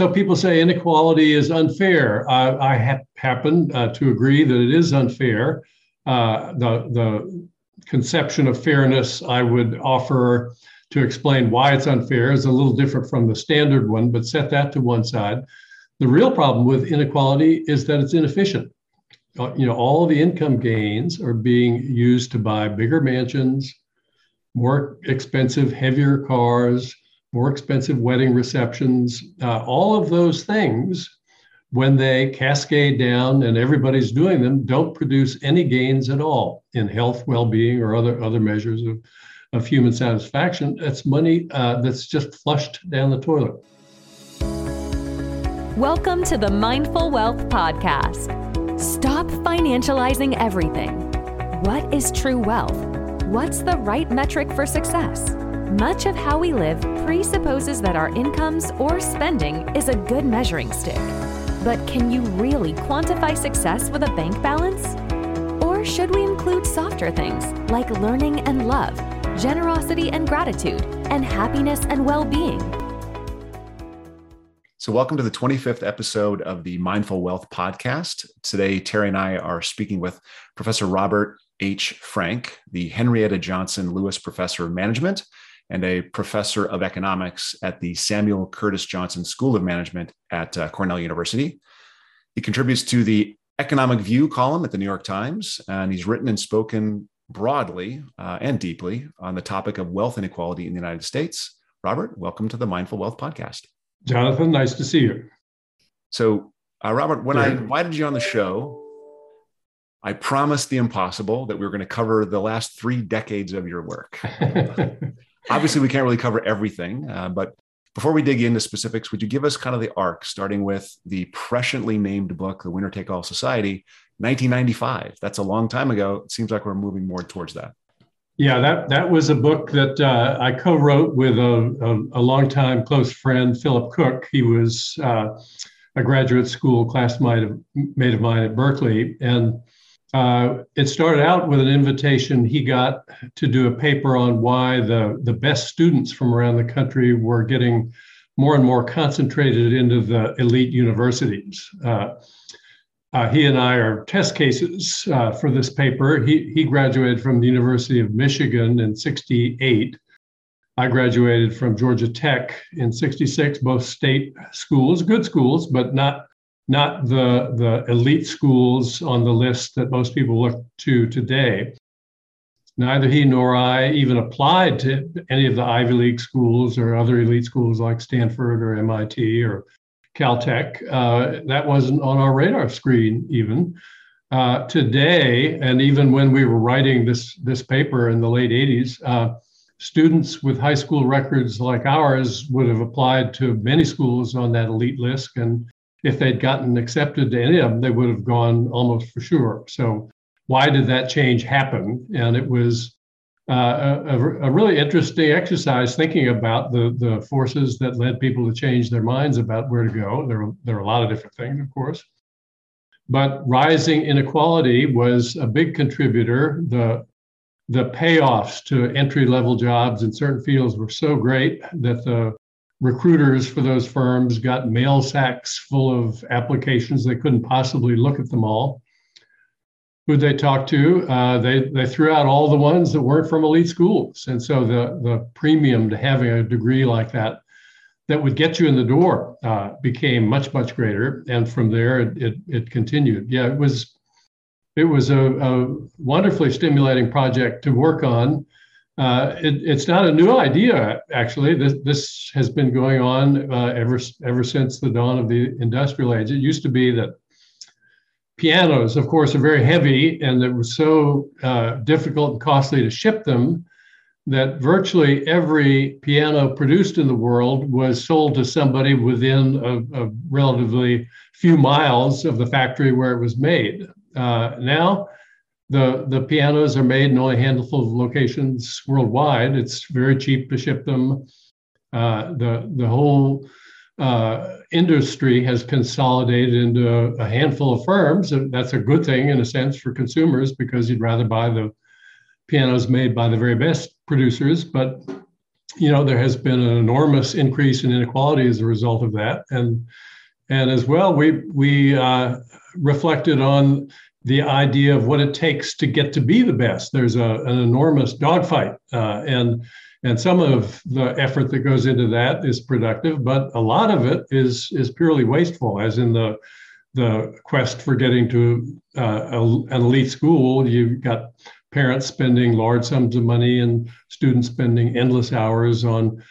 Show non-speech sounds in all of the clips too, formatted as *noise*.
So people say inequality is unfair. I ha- happen uh, to agree that it is unfair. Uh, the, the conception of fairness I would offer to explain why it's unfair is a little different from the standard one, but set that to one side. The real problem with inequality is that it's inefficient. Uh, you know, all the income gains are being used to buy bigger mansions, more expensive, heavier cars, more expensive wedding receptions, uh, all of those things, when they cascade down and everybody's doing them, don't produce any gains at all in health, well-being, or other other measures of, of human satisfaction. That's money uh, that's just flushed down the toilet. Welcome to the Mindful Wealth Podcast. Stop financializing everything. What is true wealth? What's the right metric for success? Much of how we live presupposes that our incomes or spending is a good measuring stick. But can you really quantify success with a bank balance? Or should we include softer things like learning and love, generosity and gratitude, and happiness and well being? So, welcome to the 25th episode of the Mindful Wealth Podcast. Today, Terry and I are speaking with Professor Robert H. Frank, the Henrietta Johnson Louis Professor of Management and a professor of economics at the Samuel Curtis Johnson School of Management at uh, Cornell University. He contributes to the Economic View column at the New York Times, and he's written and spoken broadly uh, and deeply on the topic of wealth inequality in the United States. Robert, welcome to the Mindful Wealth Podcast. Jonathan, nice to see you. So, uh, Robert, when I invited you on the show, I promised the impossible that we were going to cover the last three decades of your work. *laughs* obviously we can't really cover everything, uh, but before we dig into specifics, would you give us kind of the arc, starting with the presciently named book, The Winner Take All Society, 1995? That's a long time ago. It seems like we're moving more towards that. Yeah, that that was a book that uh, I co-wrote with a, a, a longtime close friend, Philip Cook. He was uh, a graduate school classmate of, mate of mine at Berkeley, and uh, it started out with an invitation he got to do a paper on why the, the best students from around the country were getting more and more concentrated into the elite universities. Uh, uh, he and I are test cases uh, for this paper. He, he graduated from the University of Michigan in 68. I graduated from Georgia Tech in 66, both state schools, good schools, but not not the, the elite schools on the list that most people look to today. Neither he nor I even applied to any of the Ivy League schools or other elite schools like Stanford or MIT or Caltech. Uh, that wasn't on our radar screen even. Uh, today, and even when we were writing this, this paper in the late 80s, uh, students with high school records like ours would have applied to many schools on that elite list and if they'd gotten accepted to any of them, they would have gone almost for sure. So, why did that change happen? And it was uh, a, a, really interesting exercise thinking about the, the forces that led people to change their minds about where to go. There, there are a lot of different things, of course. But rising inequality was a big contributor. The, the payoffs to entry level jobs in certain fields were so great that the recruiters for those firms got mail sacks full of applications. They couldn't possibly look at them all. Who'd they talk to? Uh, they, they threw out all the ones that weren't from elite schools. And so the, the premium to having a degree like that that would get you in the door uh, became much, much greater. And from there, it, it, it continued. Yeah, it was, it was a, a wonderfully stimulating project to work on. Uh, it, it's not a new idea, actually. This, this has been going on uh, ever, ever since the dawn of the industrial age. It used to be that pianos, of course, are very heavy and it was so uh, difficult and costly to ship them that virtually every piano produced in the world was sold to somebody within a, a relatively few miles of the factory where it was made. Uh, now, the, the pianos are made in only a handful of locations worldwide. It's very cheap to ship them. Uh, the, the whole uh, industry has consolidated into a, a, handful of firms. That's a good thing in a sense for consumers because you'd rather buy the pianos made by the very best producers. But you know, there has been an enormous increase in inequality as a result of that. And, and as well, we, we uh, reflected on the idea of what it takes to get to be the best. There's a, an enormous dogfight. Uh, and, and some of the effort that goes into that is productive, but a lot of it is, is purely wasteful, as in the, the quest for getting to uh, an elite school. You've got parents spending large sums of money and students spending endless hours on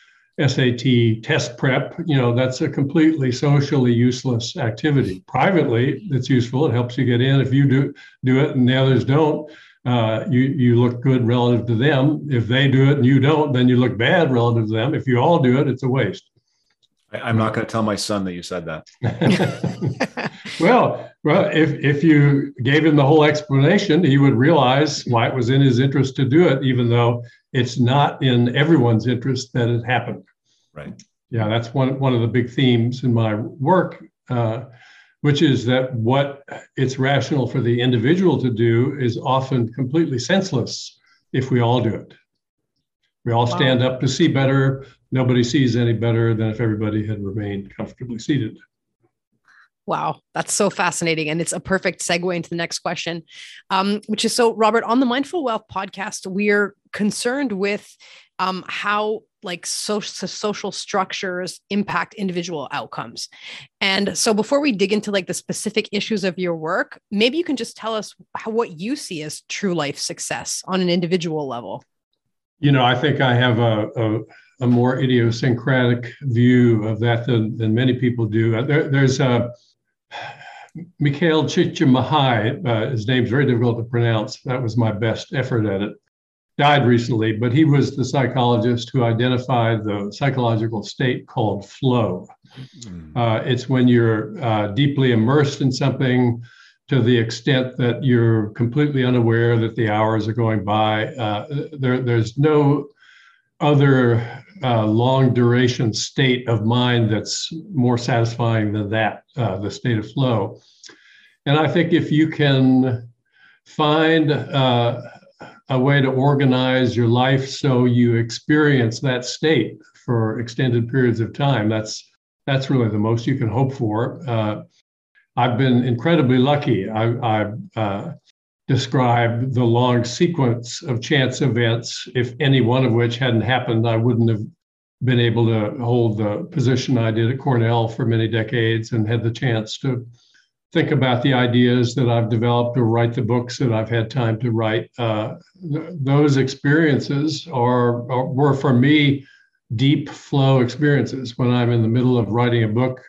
SAT test prep. You know, that's a completely socially useless activity. Privately, it's useful. It helps you get in. If you do do it and the others don't, uh, you you look good relative to them. If they do it and you don't, then you look bad relative to them. If you all do it, it's a waste. I, am not going to tell my son that you said that. *laughs* well, well, if if you gave him the whole explanation, he would realize why it was in his interest to do it, even though it's not in everyone's interest that it happened. Right. Yeah, that's one one of the big themes in my work, uh, which is that what it's rational for the individual to do is often completely senseless if we all do it. We all stand up to see better nobody sees any better than if everybody had remained comfortably seated. Wow, that's so fascinating. And it's a perfect segue into the next question, um, which is so, Robert, on the Mindful Wealth podcast, we're concerned with um, how like social, social structures impact individual outcomes. And so before we dig into like the specific issues of your work, maybe you can just tell us how, what you see as true life success on an individual level. You know, I think I have a, a a more idiosyncratic view of that than, than many people do. Uh, there, there's a Mihaly Csikszentmihalyi, uh, his name's very difficult to pronounce. That was my best effort at it. Died recently, but he was the psychologist who identified the psychological state called flow. Mm. Uh, it's when you're uh, deeply immersed in something to the extent that you're completely unaware that the hours are going by. Uh, there, there's no other uh, long duration state of mind that's more satisfying than that, uh, the state of flow. And I think if you can find uh, a way to organize your life so you experience that state for extended periods of time, that's that's really the most you can hope for. Uh, I've been incredibly lucky. I, I uh, describe the long sequence of chance events. If any one of which hadn't happened, I wouldn't have been able to hold the position I did at Cornell for many decades and had the chance to think about the ideas that I've developed or write the books that I've had time to write. Uh, th- those experiences are, are were for me deep flow experiences. When I'm in the middle of writing a book,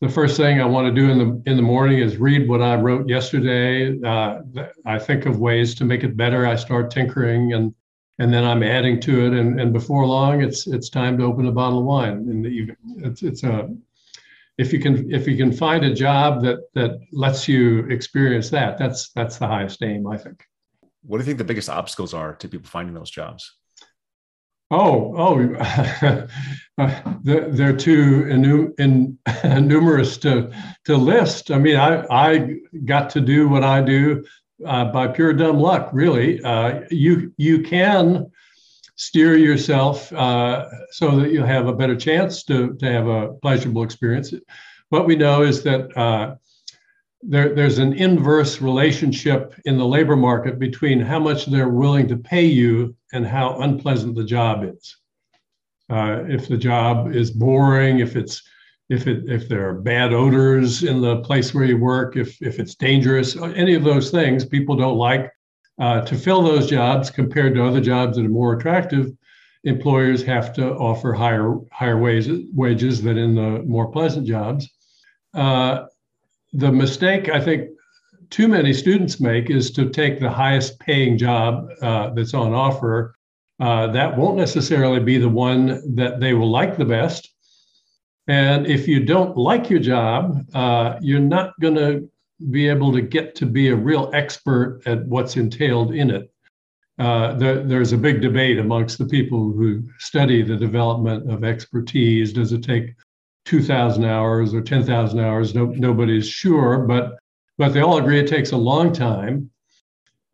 the first thing I want to do in the in the morning is read what I wrote yesterday. Uh, I think of ways to make it better. I start tinkering and and then I'm adding to it. And, and before long, it's it's time to open a bottle of wine in the evening. It's it's a if you can if you can find a job that that lets you experience that, that's that's the highest aim, I think. What do you think the biggest obstacles are to people finding those jobs? Oh, oh, *laughs* they're, they're too innu- *laughs* numerous to, to list. I mean, I, I got to do what I do uh, by pure dumb luck, really. Uh, you, you can steer yourself uh, so that you have a better chance to, to have a pleasurable experience. What we know is that uh, there, there's an inverse relationship in the labor market between how much they're willing to pay you and how unpleasant the job is. Uh, if the job is boring, if it's if it if there are bad odors in the place where you work, if if it's dangerous, any of those things, people don't like uh, to fill those jobs compared to other jobs that are more attractive. Employers have to offer higher higher wages wages than in the more pleasant jobs. Uh, the mistake I think too many students make is to take the highest paying job uh, that's on offer. Uh, that won't necessarily be the one that they will like the best. And if you don't like your job, uh, you're not going to be able to get to be a real expert at what's entailed in it. Uh, there, there's a big debate amongst the people who study the development of expertise. Does it take 2,000 hours or 10,000 hours. No, nobody's sure, but but they all agree it takes a long time.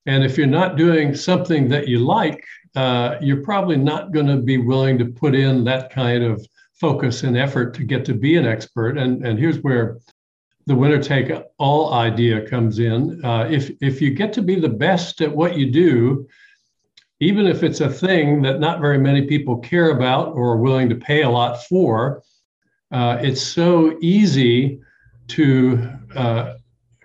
And if you're not doing something that you like, uh, you're probably not going to be willing to put in that kind of focus and effort to get to be an expert. And, and here's where the winner take all idea comes in. Uh, if, if you get to be the best at what you do, even if it's a thing that not very many people care about or are willing to pay a lot for, uh, it's so easy to uh,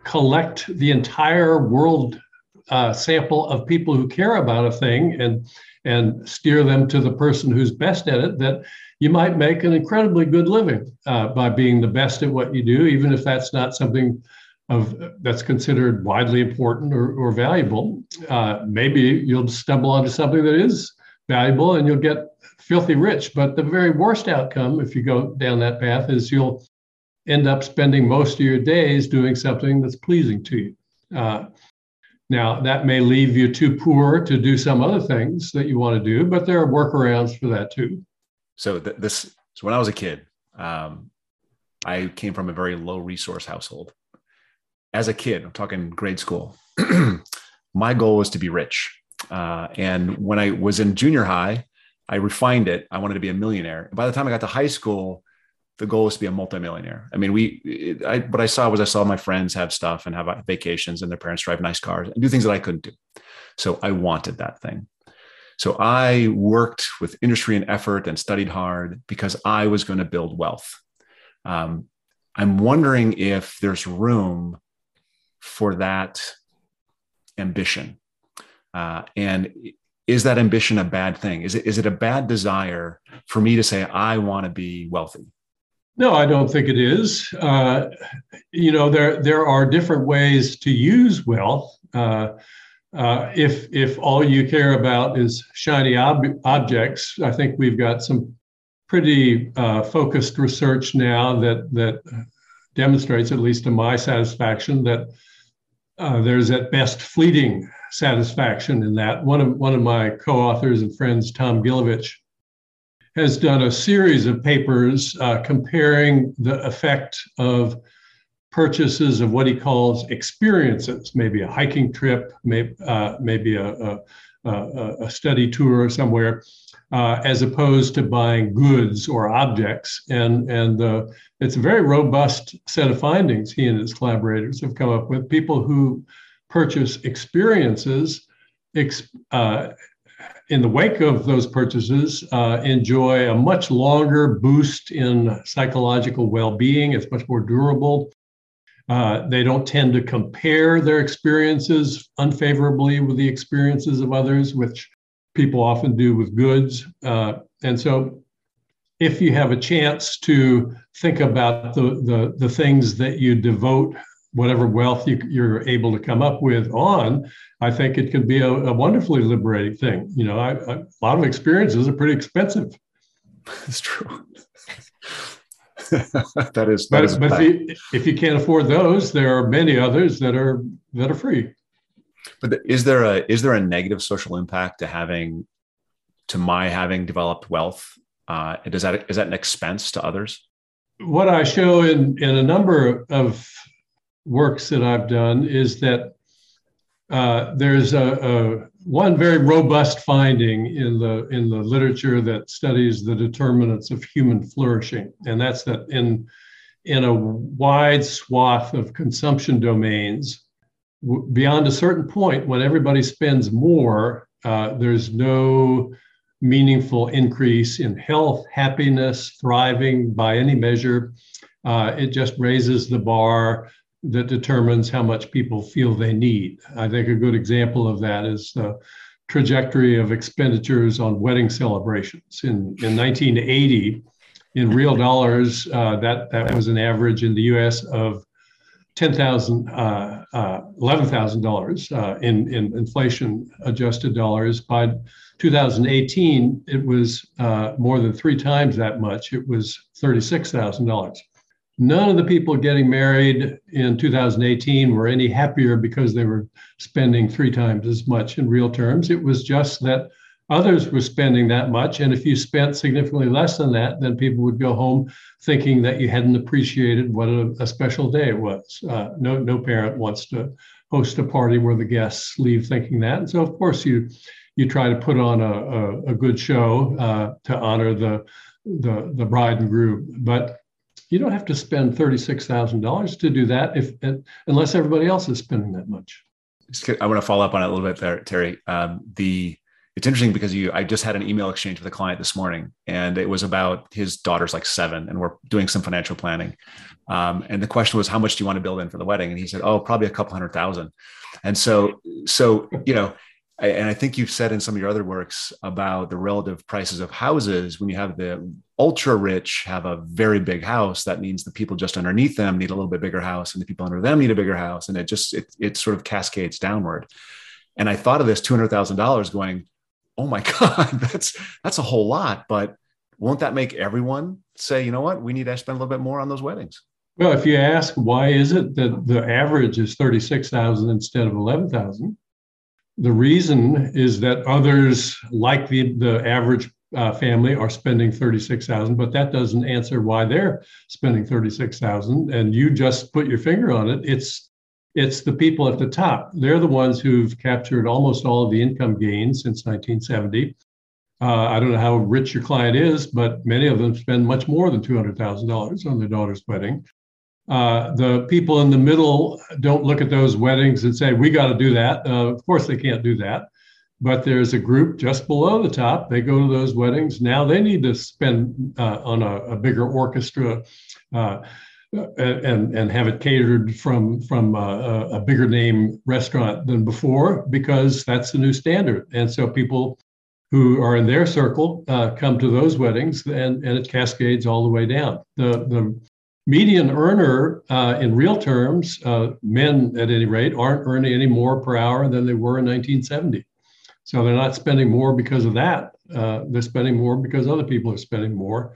collect the entire world uh, sample of people who care about a thing and and steer them to the person who's best at it that you might make an incredibly good living uh, by being the best at what you do even if that's not something of that's considered widely important or, or valuable. Uh, maybe you'll stumble onto something that is valuable and you'll get filthy rich but the very worst outcome if you go down that path is you'll end up spending most of your days doing something that's pleasing to you uh, now, that may leave you too poor to do some other things that you want to do, but there are workarounds for that too. So, th- this, so when I was a kid, um, I came from a very low resource household. As a kid, I'm talking grade school, *clears throat* my goal was to be rich. Uh, and when I was in junior high, I refined it. I wanted to be a millionaire. By the time I got to high school, the goal was to be a multimillionaire. I mean, we, I, what I saw was I saw my friends have stuff and have vacations and their parents drive nice cars and do things that I couldn't do. So I wanted that thing. So I worked with industry and effort and studied hard because I was going to build wealth. Um, I'm wondering if there's room for that ambition. Uh, and is that ambition a bad thing? Is it, is it a bad desire for me to say, I want to be wealthy? No, I don't think it is. Uh, you know, there there are different ways to use wealth. Uh, uh, if if all you care about is shiny ob- objects, I think we've got some pretty uh, focused research now that that demonstrates, at least to my satisfaction, that uh, there's at best fleeting satisfaction in that. One of one of my co-authors and friends, Tom Gilovich, has done a series of papers uh, comparing the effect of purchases of what he calls experiences, maybe a hiking trip, maybe, uh, maybe a, a, a, a, study tour somewhere, uh, as opposed to buying goods or objects. And, and uh, it's a very robust set of findings he and his collaborators have come up with. People who purchase experiences ex, uh, in the wake of those purchases, uh, enjoy a much longer boost in psychological well being. It's much more durable. Uh, they don't tend to compare their experiences unfavorably with the experiences of others, which people often do with goods. Uh, and so, if you have a chance to think about the, the, the things that you devote whatever wealth you, are able to come up with on, I think it can be a, a wonderfully liberating thing. You know, I, I, a lot of experiences are pretty expensive. *laughs* That's true. *laughs* that is, that but, is but if you, if you can't afford those, there are many others that are that are free. But is there a is there a negative social impact to having to my having developed wealth? Uh, does that is that an expense to others? What I show in in a number of works that I've done is that uh, there's a, a, one very robust finding in the in the literature that studies the determinants of human flourishing, and that's that in in a wide swath of consumption domains, w- beyond a certain point, when everybody spends more, uh, there's no meaningful increase in health, happiness, thriving by any measure. Uh, it just raises the bar that determines how much people feel they need. I think a good example of that is the trajectory of expenditures on wedding celebrations. In, in 1980, in real dollars, uh, that, that was an average in the US of 10,000, uh, uh, $11,000 uh, in, in inflation adjusted dollars. By 2018, it was uh, more than three times that much. It was $36,000. None of the people getting married in 2018 were any happier because they were spending three times as much in real terms. It was just that others were spending that much. And if you spent significantly less than that, then people would go home thinking that you hadn't appreciated what a, a special day it was. Uh, no, no parent wants to host a party where the guests leave thinking that. And so, of course, you you try to put on a, a, a good show uh, to honor the, the the bride and groom. But you don't have to spend thirty six thousand dollars to do that if unless everybody else is spending that much. I want to follow up on it a little bit there, Terry. Um, the it's interesting because you I just had an email exchange with a client this morning, and it was about his daughter's like seven, and we're doing some financial planning. Um, and the question was, how much do you want to build in for the wedding? And he said, oh, probably a couple hundred thousand. And so, so you know, and I think you've said in some of your other works about the relative prices of houses. When you have the ultra rich have a very big house, that means the people just underneath them need a little bit bigger house, and the people under them need a bigger house, and it just it it sort of cascades downward. And I thought of this two hundred thousand dollars, going, oh my *laughs* god, that's that's a whole lot. But won't that make everyone say, you know what, we need to spend a little bit more on those weddings? Well, if you ask why is it that the average is thirty six thousand instead of eleven thousand the reason is that others, like the, the average uh, family, are spending 36,000, but that doesn't answer why they're spending 36,000. And you just put your finger on it. It's it's the people at the top. They're the ones who've captured almost all of the income gains since 1970. Uh, I don't know how rich your client is, but many of them spend much more than $200,000 on their daughter's wedding. Uh, the people in the middle don't look at those weddings and say, we got to do that. Uh, of course, they can't do that. But there's a group just below the top. They go to those weddings. Now they need to spend uh, on a, a, bigger orchestra uh, and, and have it catered from, from a, a bigger name restaurant than before because that's the new standard. And so people who are in their circle uh, come to those weddings and, and it cascades all the way down. The, the median earner uh, in real terms, uh, men at any rate, aren't earning any more per hour than they were in 1970. So they're not spending more because of that. Uh, they're spending more because other people are spending more.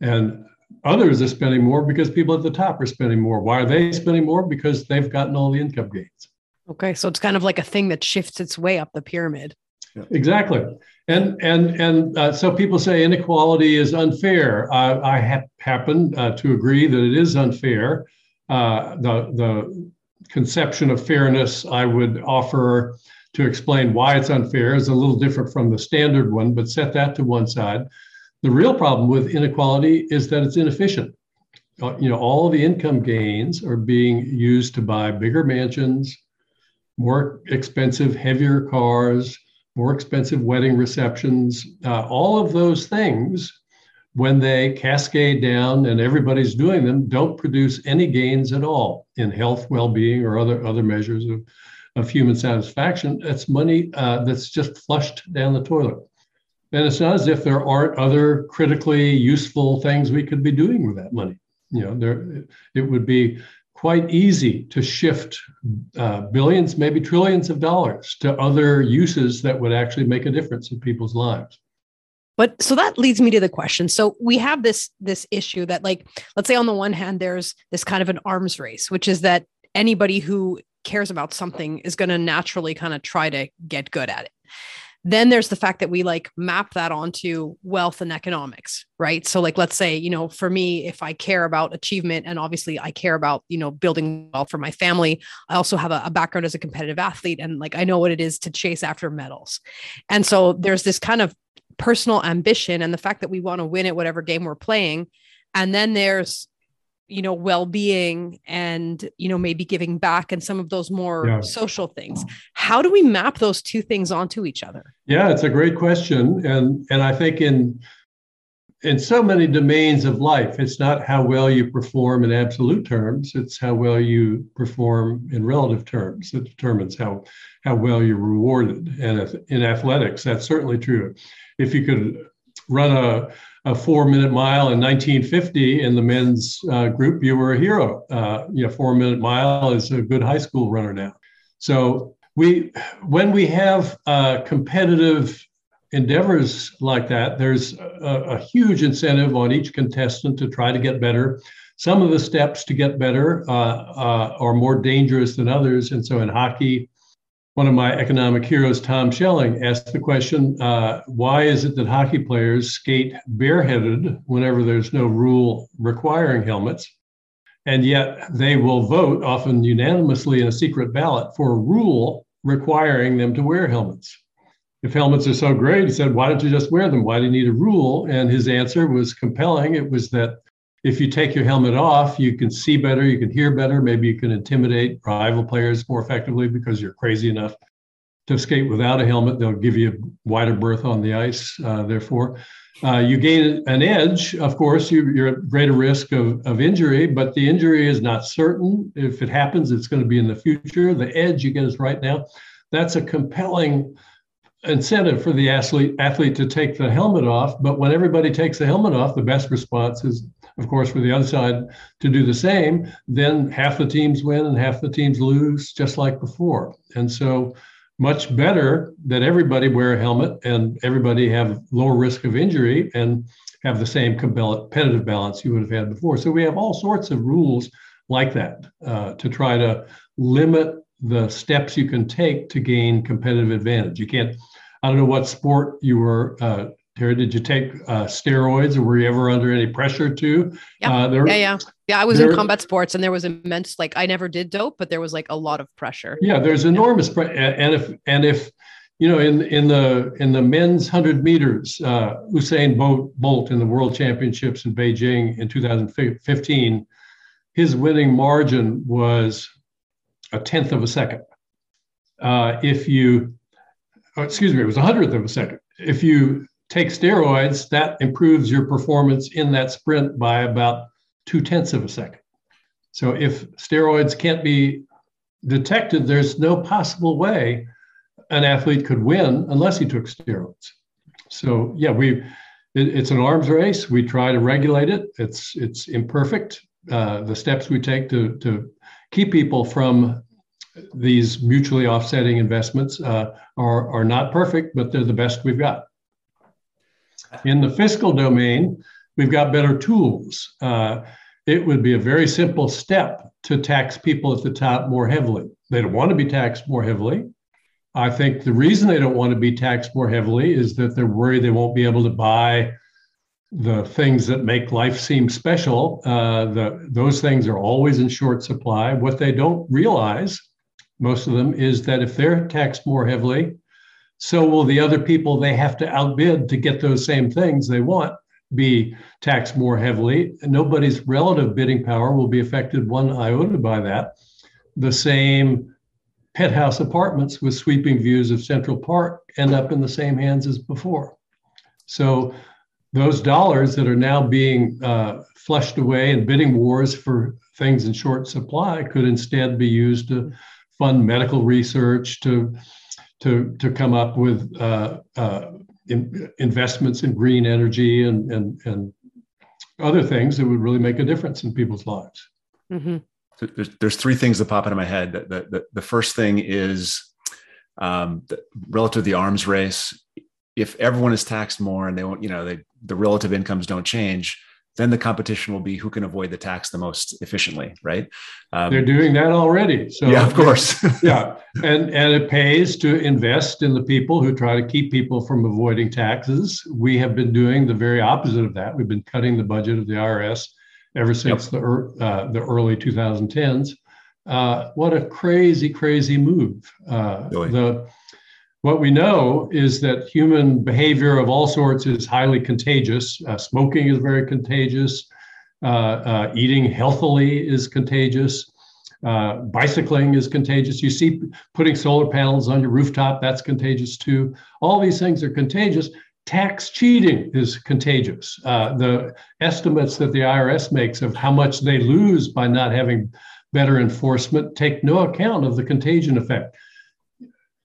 And others are spending more because people at the top are spending more. Why are they spending more? Because they've gotten all the income gains. Okay. So it's kind of like a thing that shifts its way up the pyramid. Exactly. And and and uh, so people say inequality is unfair. Uh, I ha- happen uh, to agree that it is unfair. Uh, the the conception of fairness I would offer to explain why it's unfair is a little different from the standard one, but set that to one side. The real problem with inequality is that it's inefficient. Uh, you know, all the income gains are being used to buy bigger mansions, more expensive, heavier cars more expensive wedding receptions, uh, all of those things, when they cascade down and everybody's doing them, don't produce any gains at all in health, well-being, or other other measures of, of human satisfaction. It's money uh, that's just flushed down the toilet. And it's not as if there aren't other critically useful things we could be doing with that money. You know, there it would be quite easy to shift uh, billions, maybe trillions of dollars to other uses that would actually make a difference in people's lives. But so that leads me to the question. So we have this this issue that like let's say on the one hand there's this kind of an arms race, which is that anybody who cares about something is going to naturally kind of try to get good at it. Then there's the fact that we like map that onto wealth and economics, right? So, like, let's say, you know, for me, if I care about achievement and obviously I care about, you know, building wealth for my family, I also have a, a background as a competitive athlete and like I know what it is to chase after medals. And so there's this kind of personal ambition and the fact that we want to win at whatever game we're playing. And then there's you know well-being and you know maybe giving back and some of those more yeah. social things. How do we map those two things onto each other? Yeah it's a great question and and i think in in so many domains of life it's not how well you perform in absolute terms it's how well you perform in relative terms that determines how how well you're rewarded. And in athletics that's certainly true. If you could run a a four minute mile in 1950 in the men's uh, group, you were a hero. Uh, you know, four minute mile is a good high school runner now. So we, when we have uh, competitive endeavors like that, there's a, a, huge incentive on each contestant to try to get better. Some of the steps to get better uh, uh, are more dangerous than others. And so in hockey, one of my economic heroes, Tom Schelling, asked the question uh, why is it that hockey players skate bareheaded whenever there's no rule requiring helmets? And yet they will vote, often unanimously in a secret ballot, for a rule requiring them to wear helmets. If helmets are so great, he said, why don't you just wear them? Why do you need a rule? And his answer was compelling. It was that if you take your helmet off, you can see better, you can hear better, maybe you can intimidate rival players more effectively because you're crazy enough to skate without a helmet. They'll give you a wider berth on the ice, uh, therefore. Uh, you gain an edge, of course, you, are at greater risk of, of injury, but the injury is not certain. If it happens, it's going to be in the future. The edge you get is right now. That's a compelling incentive for the athlete athlete to take the helmet off. But when everybody takes the helmet off, the best response is of course, for the other side to do the same, then half the teams win and half the teams lose, just like before. And so, much better that everybody wear a helmet and everybody have lower risk of injury and have the same competitive balance you would have had before. So we have all sorts of rules like that uh, to try to limit the steps you can take to gain competitive advantage. You can't. I don't know what sport you were uh, Terry, did you take uh, steroids or were you ever under any pressure to? Yeah, uh, there, yeah, yeah. Yeah, I was there, in combat sports and there was immense, like I never did dope, but there was like a lot of pressure. Yeah, there's enormous pressure. And if, and if, you know, in, in the, in the men's hundred meters, uh, Usain Bolt, Bolt in the world championships in Beijing in 2015, his winning margin was a tenth of a second. Uh, if you, oh, excuse me, it was a hundredth of a second. If you take steroids, that improves your performance in that sprint by about two tenths of a second. So if steroids can't be detected, there's no possible way an athlete could win unless he took steroids. So yeah, we it, it's an arms race. We try to regulate it. It's it's imperfect. Uh, the steps we take to to keep people from these mutually offsetting investments uh, are are not perfect, but they're the best we've got. In the fiscal domain, we've got better tools. Uh, it would be a very simple step to tax people at the top more heavily. They don't want to be taxed more heavily. I think the reason they don't want to be taxed more heavily is that they're worried they won't be able to buy the things that make life seem special. Uh, the, those things are always in short supply. What they don't realize, most of them, is that if they're taxed more heavily, so will the other people they have to outbid to get those same things they want be taxed more heavily. Nobody's relative bidding power will be affected one iota by that. The same penthouse apartments with sweeping views of Central Park end up in the same hands as before. So those dollars that are now being uh, flushed away in bidding wars for things in short supply could instead be used to fund medical research, to to to come up with uh, uh, in, investments in green energy and and and other things that would really make a difference in people's lives. Mm-hmm. So there's, there's three things that pop into my head. The, the, the first thing is um, the, relative to the arms race. If everyone is taxed more and they won't, you know, they, the relative incomes don't change, then the competition will be who can avoid the tax the most efficiently, right? Um, They're doing that already. So yeah, of course. *laughs* yeah, and and it pays to invest in the people who try to keep people from avoiding taxes. We have been doing the very opposite of that. We've been cutting the budget of the IRS ever since yep. the uh, the early 2010s. Uh, what a crazy, crazy move! Uh, really? The what we know is that human behavior of all sorts is highly contagious. Uh, smoking is very contagious. Uh, uh, eating healthily is contagious. Uh, bicycling is contagious. You see, putting solar panels on your rooftop, that's contagious too. All these things are contagious. Tax cheating is contagious. Uh, the estimates that the IRS makes of how much they lose by not having better enforcement take no account of the contagion effect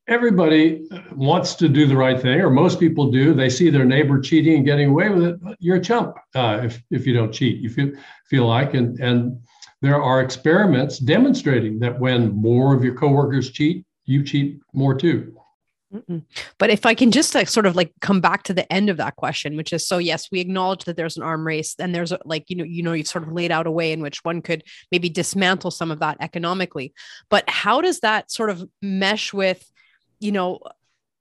everybody wants to do the right thing, or most people do. They see their neighbor cheating and getting away with it. You're a chump uh, if, if you don't cheat. You feel feel like, and and there are experiments demonstrating that when more of your coworkers cheat, you cheat more too. But if I can just like sort of like come back to the end of that question, which is so yes, we acknowledge that there's an arm race, and there's a, like you know you know you've sort of laid out a way in which one could maybe dismantle some of that economically. But how does that sort of mesh with you know,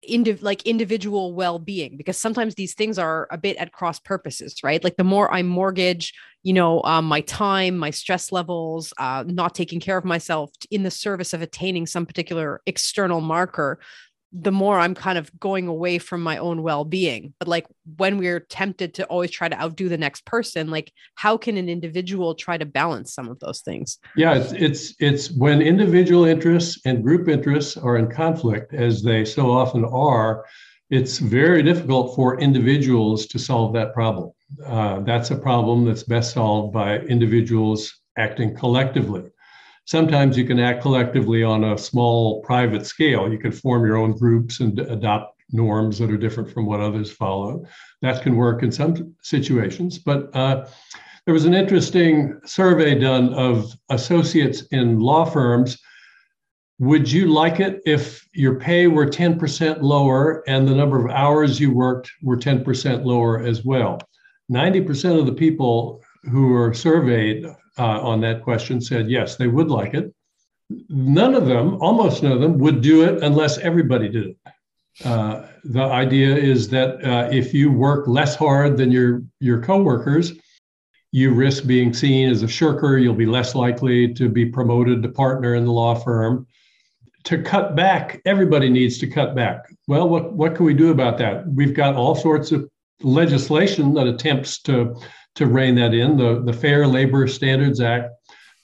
indiv- like individual well-being because sometimes these things are a bit at cross purposes right? Like the more i mortgage you know um, my time my stress levels uh, not taking care of myself in the service of attaining some particular external marker the more I'm kind of going away from my own well being. But like when we're tempted to always try to outdo the next person, like how can an individual try to balance some of those things? Yeah, it's it's, it's when individual interests and group interests are in conflict, as they so often are. It's very difficult for individuals to solve that problem. Uh, that's a problem that's best solved by individuals acting collectively. Sometimes you can act collectively on a small private scale. You can form your own groups and adopt norms that are different from what others follow. That can work in some situations. But uh, there was an interesting survey done of associates in law firms. Would you like it if your pay were 10% lower and the number of hours you worked were 10% lower as well? 90% of the people who were surveyed uh, on that question said yes, they would like it. None of them, almost none of them, would do it unless everybody did it. Uh, the idea is that uh, if you work less hard than your your coworkers, you risk being seen as a shirker. You'll be less likely to be promoted to partner in the law firm. To cut back, everybody needs to cut back. Well, what what can we do about that? We've got all sorts of legislation that attempts to to rein that in. The, the Fair Labor Standards Act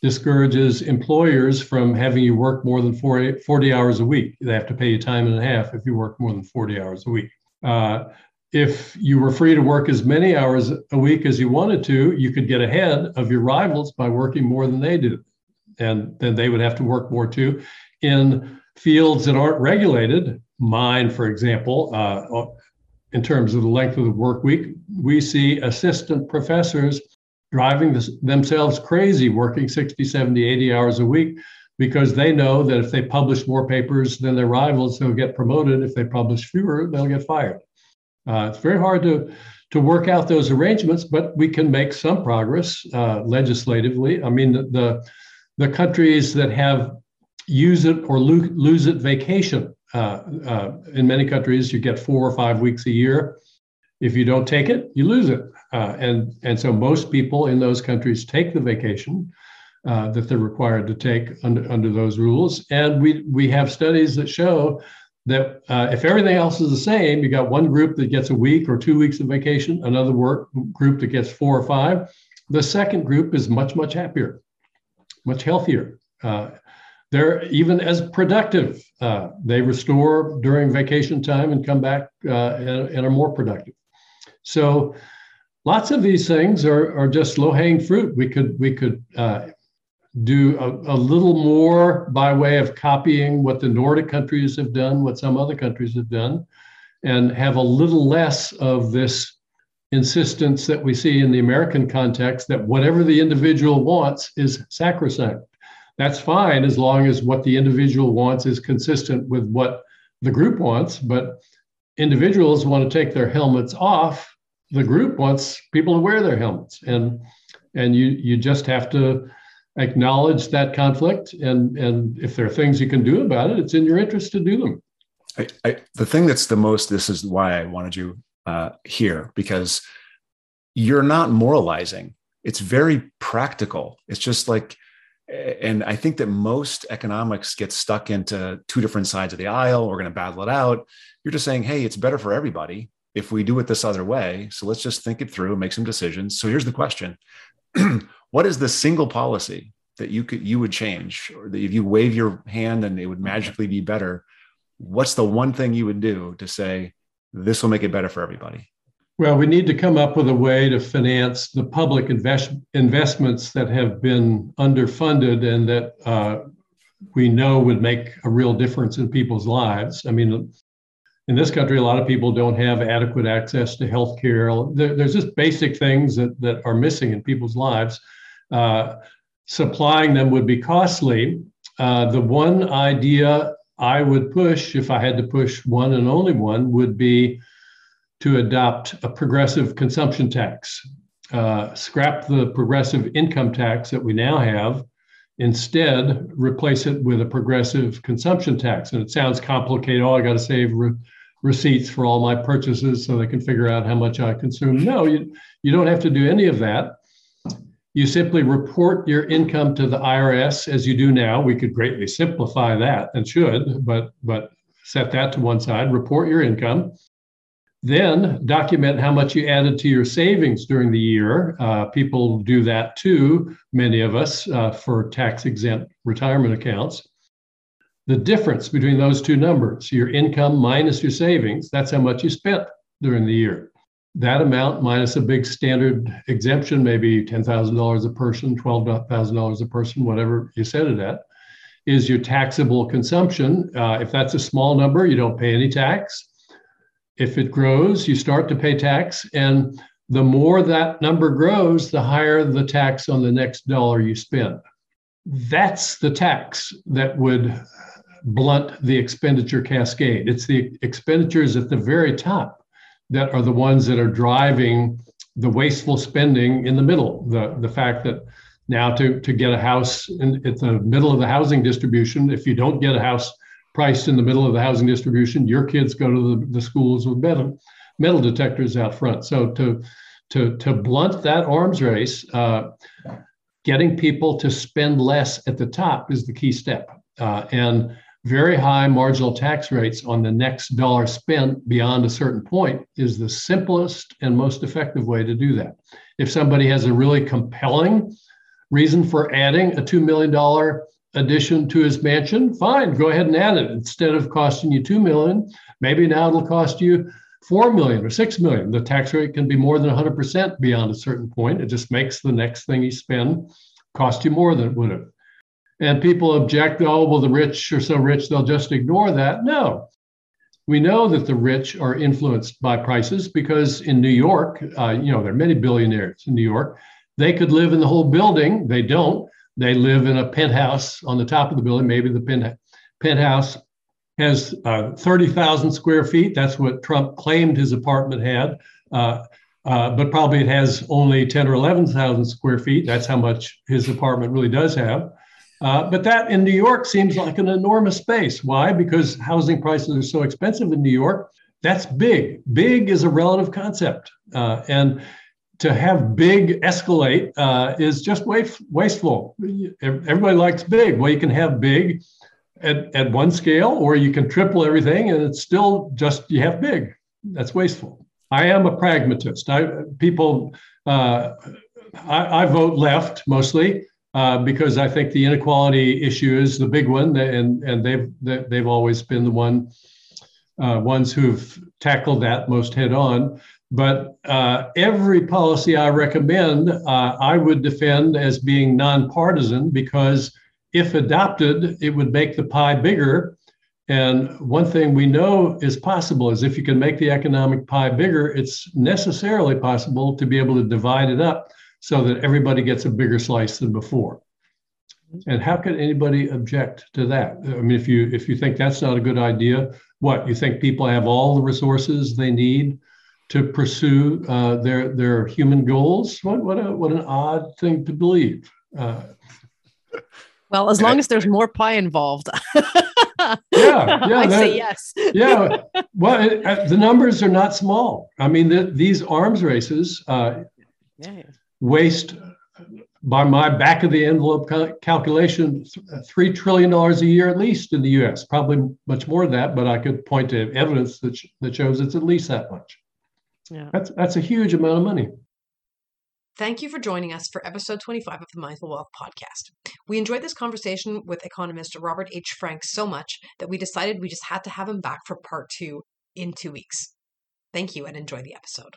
discourages employers from having you work more than 40, 40 hours a week. They have to pay you time and a half if you work more than 40 hours a week. Uh, if you were free to work as many hours a week as you wanted to, you could get ahead of your rivals by working more than they do. And then they would have to work more too. In fields that aren't regulated, mine, for example, uh, in terms of the length of the work week. We see assistant professors driving this, themselves crazy, working 60, 70, 80 hours a week because they know that if they publish more papers than their rivals, they'll get promoted. If they publish fewer, they'll get fired. Uh, it's very hard to, to work out those arrangements, but we can make some progress uh, legislatively. I mean, the, the, the countries that have use it or lo- lose it vacation uh, uh, in many countries, you get four or five weeks a year. If you don't take it, you lose it. Uh, and, and so most people in those countries take the vacation uh, that they're required to take under, under those rules. And we, we have studies that show that uh, if everything else is the same, you got one group that gets a week or two weeks of vacation, another work group that gets four or five. The second group is much, much happier, much healthier. Uh, they're even as productive. Uh, they restore during vacation time and come back uh, and, and, are more productive. So, lots of these things are, are just low hanging fruit. We could we could uh, do a, a, little more by way of copying what the Nordic countries have done, what some other countries have done, and have a little less of this insistence that we see in the American context that whatever the individual wants is sacrosanct that's fine as long as what the individual wants is consistent with what the group wants. But individuals want to take their helmets off. The group wants people to wear their helmets, and and you you just have to acknowledge that conflict. And and if there are things you can do about it, it's in your interest to do them. I, I, the thing that's the most. This is why I wanted you uh, here because you're not moralizing. It's very practical. It's just like and I think that most economics get stuck into two different sides of the aisle. We're going to battle it out. You're just saying, hey, it's better for everybody if we do it this other way. So let's just think it through, and make some decisions. So here's the question: *clears throat* What is the single policy that you could you would change, or that if you wave your hand and it would magically be better? What's the one thing you would do to say this will make it better for everybody? Well, we need to come up with a way to finance the public invest- investments that have been underfunded and that uh, we know would make a real difference in people's lives. I mean, in this country, a lot of people don't have adequate access to health care. There, there's just basic things that, that are missing in people's lives. Uh, supplying them would be costly. Uh, the one idea I would push, if I had to push one and only one, would be to adopt a progressive consumption tax, uh, scrap the progressive income tax that we now have, Instead, replace it with a progressive consumption tax. And it sounds complicated. Oh, I got to save re- receipts for all my purchases so they can figure out how much I consume. No, you, you don't have to do any of that. You simply report your income to the IRS as you do now. We could greatly simplify that and should, but but set that to one side. Report your income. Then document how much you added to your savings during the year. Uh, people do that too, many of us, uh, for tax exempt retirement accounts. The difference between those two numbers, your income minus your savings, that's how much you spent during the year. That amount minus a big standard exemption, maybe $10,000 a person, $12,000 a person, whatever you set it at, is your taxable consumption. Uh, if that's a small number, you don't pay any tax. If it grows, you start to pay tax. And the more that number grows, the higher the tax on the next dollar you spend. That's the tax that would blunt the expenditure cascade. It's the expenditures at the very top that are the ones that are driving the wasteful spending in the middle. The, the fact that now to, to get a house in, at the middle of the housing distribution, if you don't get a house priced in the middle of the housing distribution, your kids go to the, the schools with metal, metal detectors out front. So to, to, to blunt that arms race, uh, getting people to spend less at the top is the key step. Uh, and very high marginal tax rates on the next dollar spent beyond a certain point is the simplest and most effective way to do that. If somebody has a really compelling reason for adding a $2 million addition to his mansion, fine, go ahead and add it. Instead of costing you 2 million, maybe now it'll cost you 4 million or 6 million. The tax rate can be more than 100% beyond a certain point. It just makes the next thing you spend cost you more than it would have. And people object, oh, well, the rich are so rich, they'll just ignore that. No. We know that the rich are influenced by prices because in New York, uh, you know, there are many billionaires in New York. They could live in the whole building. They don't. They live in a penthouse on the top of the building. Maybe the pen, penthouse has uh, 30,000 square feet. That's what Trump claimed his apartment had. Uh, uh, but probably it has only 10 or 11,000 square feet. That's how much his apartment really does have. Uh, but that in New York seems like an enormous space. Why? Because housing prices are so expensive in New York. That's big. Big is a relative concept. Uh, and to have big escalate uh, is just wasteful. Everybody likes big. Well, you can have big at, at one scale, or you can triple everything and it's still just you have big. That's wasteful. I am a pragmatist. I people uh, I, I vote left mostly uh, because I think the inequality issue is the big one, and and they've they've always been the one uh, ones who've tackled that most head on. But uh, every policy I recommend, uh, I would defend as being nonpartisan because if adopted, it would make the pie bigger. And one thing we know is possible is if you can make the economic pie bigger, it's necessarily possible to be able to divide it up so that everybody gets a bigger slice than before. And how could anybody object to that? I mean, if you if you think that's not a good idea, what you think people have all the resources they need to pursue uh, their their human goals? What what a what an odd thing to believe. Uh, well, as long as there's more pie involved. *laughs* yeah, yeah, I say yes. yeah, well, it, uh, the numbers are not small. I mean, the, these arms races. Uh, yeah waste, by my back of the envelope cal- calculation, $3 trillion a year at least in the US. Probably much more than that, but I could point to evidence that, sh- that shows it's at least that much. Yeah. That's, that's a huge amount of money. Thank you for joining us for episode 25 of the Mindful Wealth podcast. We enjoyed this conversation with economist Robert H. Frank so much that we decided we just had to have him back for part two in two weeks. Thank you and enjoy the episode.